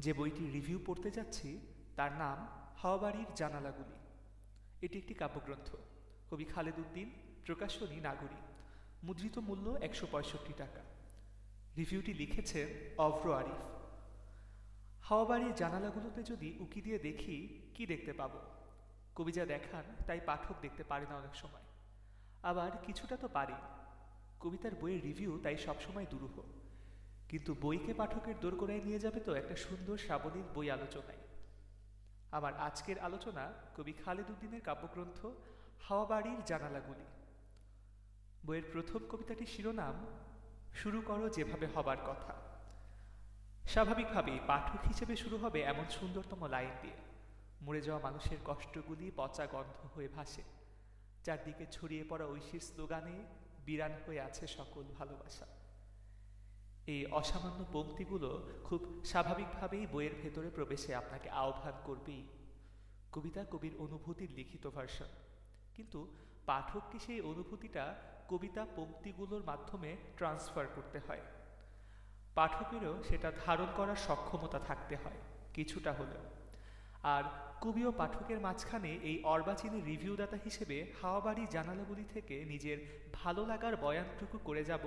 যে বইটির রিভিউ পড়তে যাচ্ছি, তার নাম হাওয়াবাড়ির জানালাগুলি। এটি একটি কাব্যগ্রন্থ। কবি খালেদ উদ্দিন, প্রকাশনী নাগরী। মুদ্রিত মূল্য একশো পঁয়ষট্টি টাকা। রিভিউটি লিখেছেন অভ্র আরিফ। হাওয়াবাড়ির জানালাগুলোতে যদি উকি দিয়ে দেখি, কি দেখতে পাবো? কবি যা দেখান, তাই পাঠক দেখতে পারে না অনেক সময়। আবার কিছুটা তো পারি। কবিতার বইয়ের রিভিউ তাই সবসময় দুরূহ। কিন্তু বইকে পাঠকের দোর দোরগোড়ায় নিয়ে যাবে তো একটা সুন্দর সাবলীল বই আলোচনায়। আমার আজকের আলোচনা কবি খালেদ উদ্দিনের কাব্যগ্রন্থ হাওয়াবাড়ির জানালাগুলি। বইয়ের প্রথম কবিতাটির শিরোনাম, শুরু করো যেভাবে হবার কথা। স্বাভাবিকভাবেই পাঠক হিসেবে শুরু হবে এমন সুন্দরতম লাইন দিয়ে। মরে যাওয়া মানুষের কষ্টগুলি পচা গন্ধ হয়ে ভাসে। চারদিকে ছড়িয়ে পড়া ঐশীর স্লোগানে, বিরান হয়ে আছে সকল ভালোবাসা। এই অসামান্য পঙ্ক্তিগুলো খুব স্বাভাবিকভাবেই বইয়ের ভেতরে প্রবেশে আপনাকে আহ্বান করবেই কবিতা কবির অনুভূতির লিখিত ভার্সন। কিন্তু পাঠককে সেই অনুভূতিটা কবিতা পঙ্ক্তিগুলোর মাধ্যমে ট্রান্সফার করতে হয়। পাঠকেরও সেটা ধারণ করার সক্ষমতা থাকতে হয়, কিছুটা হলেও। আর কবি ও পাঠকের মাঝখানে এই অর্বাচীনে রিভিউদাতা হিসেবে হাওয়াবাড়ি জানালাগুলি থেকে নিজের ভালো লাগার বয়ানটুকু করে যাব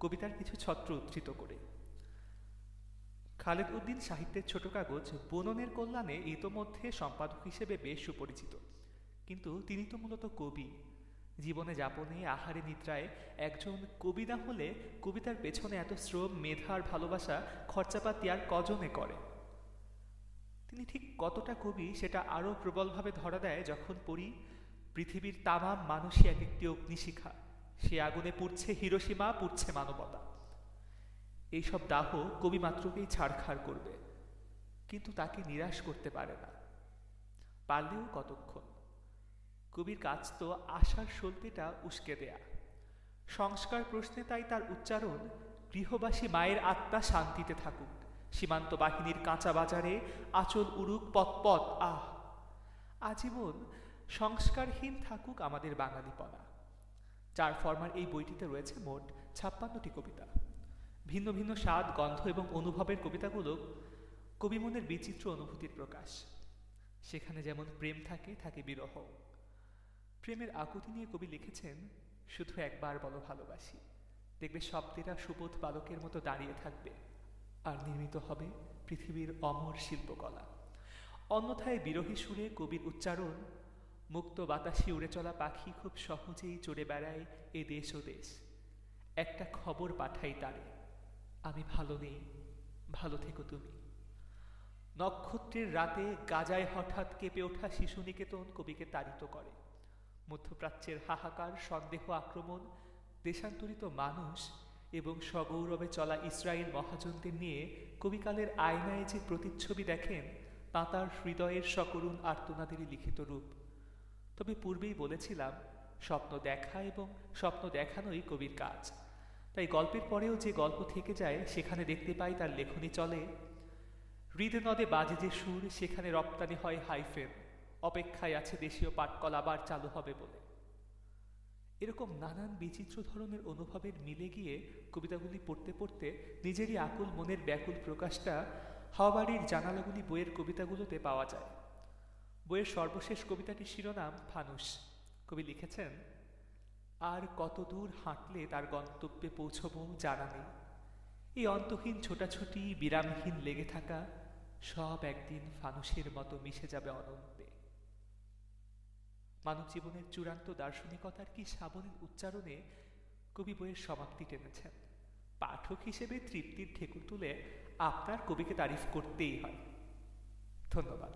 কবিতার কিছু ছত্র উদ্ধৃত করে। খালেদ উদ্দিন সাহিত্যের ছোট কাগজ বননের কল্যাণে ইতোমধ্যে সম্পাদক হিসেবে বেশ সুপরিচিত। কিন্তু তিনি তো মূলত কবি। জীবনে যাপনে, আহারে নিদ্রায় একজন কবি না হলে কবিতার পেছনে এত শ্রম মেধার ভালোবাসা খরচাপাতি আর কজনে করে? তিনি ঠিক কতটা কবি সেটা আরও প্রবলভাবে ধরা দেয় যখন পড়ি পৃথিবীর তামাম মানুষই এক একটি অগ্নিশিখা। সে আগুনে পুড়ছে হিরোসীমা পুড়ছে মানবতা। এইসব দাহ কবি মাত্রকেই ছাড়খাড় করবে, কিন্তু তাকে নিরাশ করতে পারে না। পারলেও কতক্ষণ? কবির কাজ তো আশার সলতেটা উস্কে দেয়া। সংস্কার প্রশ্নে তাই তার উচ্চারণ, গৃহবাসী মায়ের আত্মা শান্তিতে থাকুক, সীমান্ত বাহিনীর কাঁচা বাজারে আচল উড়ুক পথ, আহ। আজীবন সংস্কারহীন থাকুক আমাদের বাঙালিপনা। চার ফরমার এই বইটিতে রয়েছে মোট ছাপ্পান্নটি কবিতা। ভিন্ন ভিন্ন স্বাদ, গন্ধ এবং অনুভবের কবিতাগুলো কবিমনের বিচিত্র অনুভূতির প্রকাশ। সেখানে যেমন প্রেম থাকে থাকে বিরহ। প্রেমের আকুতি নিয়ে কবি লিখেছেন, শুধু একবার বলো ভালোবাসি। দেখবে শব্দেরা সুবোধ বালকের মতো দাঁড়িয়ে থাকবে। আর নির্মিত হবে পৃথিবীর অমর শিল্পকলা। অন্যথায় বিরোহী সুরে কবির উচ্চারণ মুক্ত বাতাসে উড়ে চলা পাখি খুব সহজেই চড়ে বেড়ায় এ দেশ ও দেশ। একটা খবর পাঠাই তারে। আমি ভালো নেই, ভালো থেকো তুমি। নক্ষত্রের রাতে গাজায় হঠাৎ কেঁপে ওঠা শিশু নিকেতন কবিকে তাড়িত করে। মধ্যপ্রাচ্যের হাহাকার, সন্দেহ, আক্রমণ, দেশান্তরিত মানুষ এবং সগৌরবে চলা ইসরায়েল মহাজনদের নিয়ে কবিকালের আয়নায় যে প্রতিচ্ছবি দেখেন, তা তার হৃদয়ের সকরুণ আর্তনাদেরই লিখিত রূপ। তবে পূর্বেই বলেছিলাম, স্বপ্ন দেখা এবং স্বপ্ন দেখানোই কবির কাজ। তাই গল্পের পরেও যে গল্প থেকে যায়, সেখানে দেখতে পাই তার লেখনী চলে হৃদে নদে বাজে যে সুর, সেখানে রপ্তানি হয় হাইফেন অপেক্ষায় আছে দেশীয় পাটকল আবার চালু হবে বলে। এরকম নানান বিচিত্র ধরনের অনুভবের মিলে গিয়ে কবিতাগুলি পড়তে পড়তে নিজেরই আকুল মনের ব্যাকুল প্রকাশটা হাওয়াবাড়ির জানালাগুলি বইয়ের কবিতাগুলোতে পাওয়া যায়। বইয়ের সর্বশেষ কবিতাটির শিরোনাম ফানুস কবি লিখেছেন, আর কত দূর হাঁটলে তার গন্তব্যে পৌঁছব জানা নেই। এই অন্তহীন ছোটাছুটি, বিরামহীন লেগে থাকা, সব একদিন ফানুসের মতো মিশে যাবে অনন্তে। মানব জীবনের চূড়ান্ত দার্শনিকতার কি সাবলীল উচ্চারণে কবি বইয়ের সমাপ্তি টেনেছেন? পাঠক হিসেবে তৃপ্তির ঠেকুর তুলে আপনার কবিকে তারিফ করতেই হয়। ধন্যবাদ।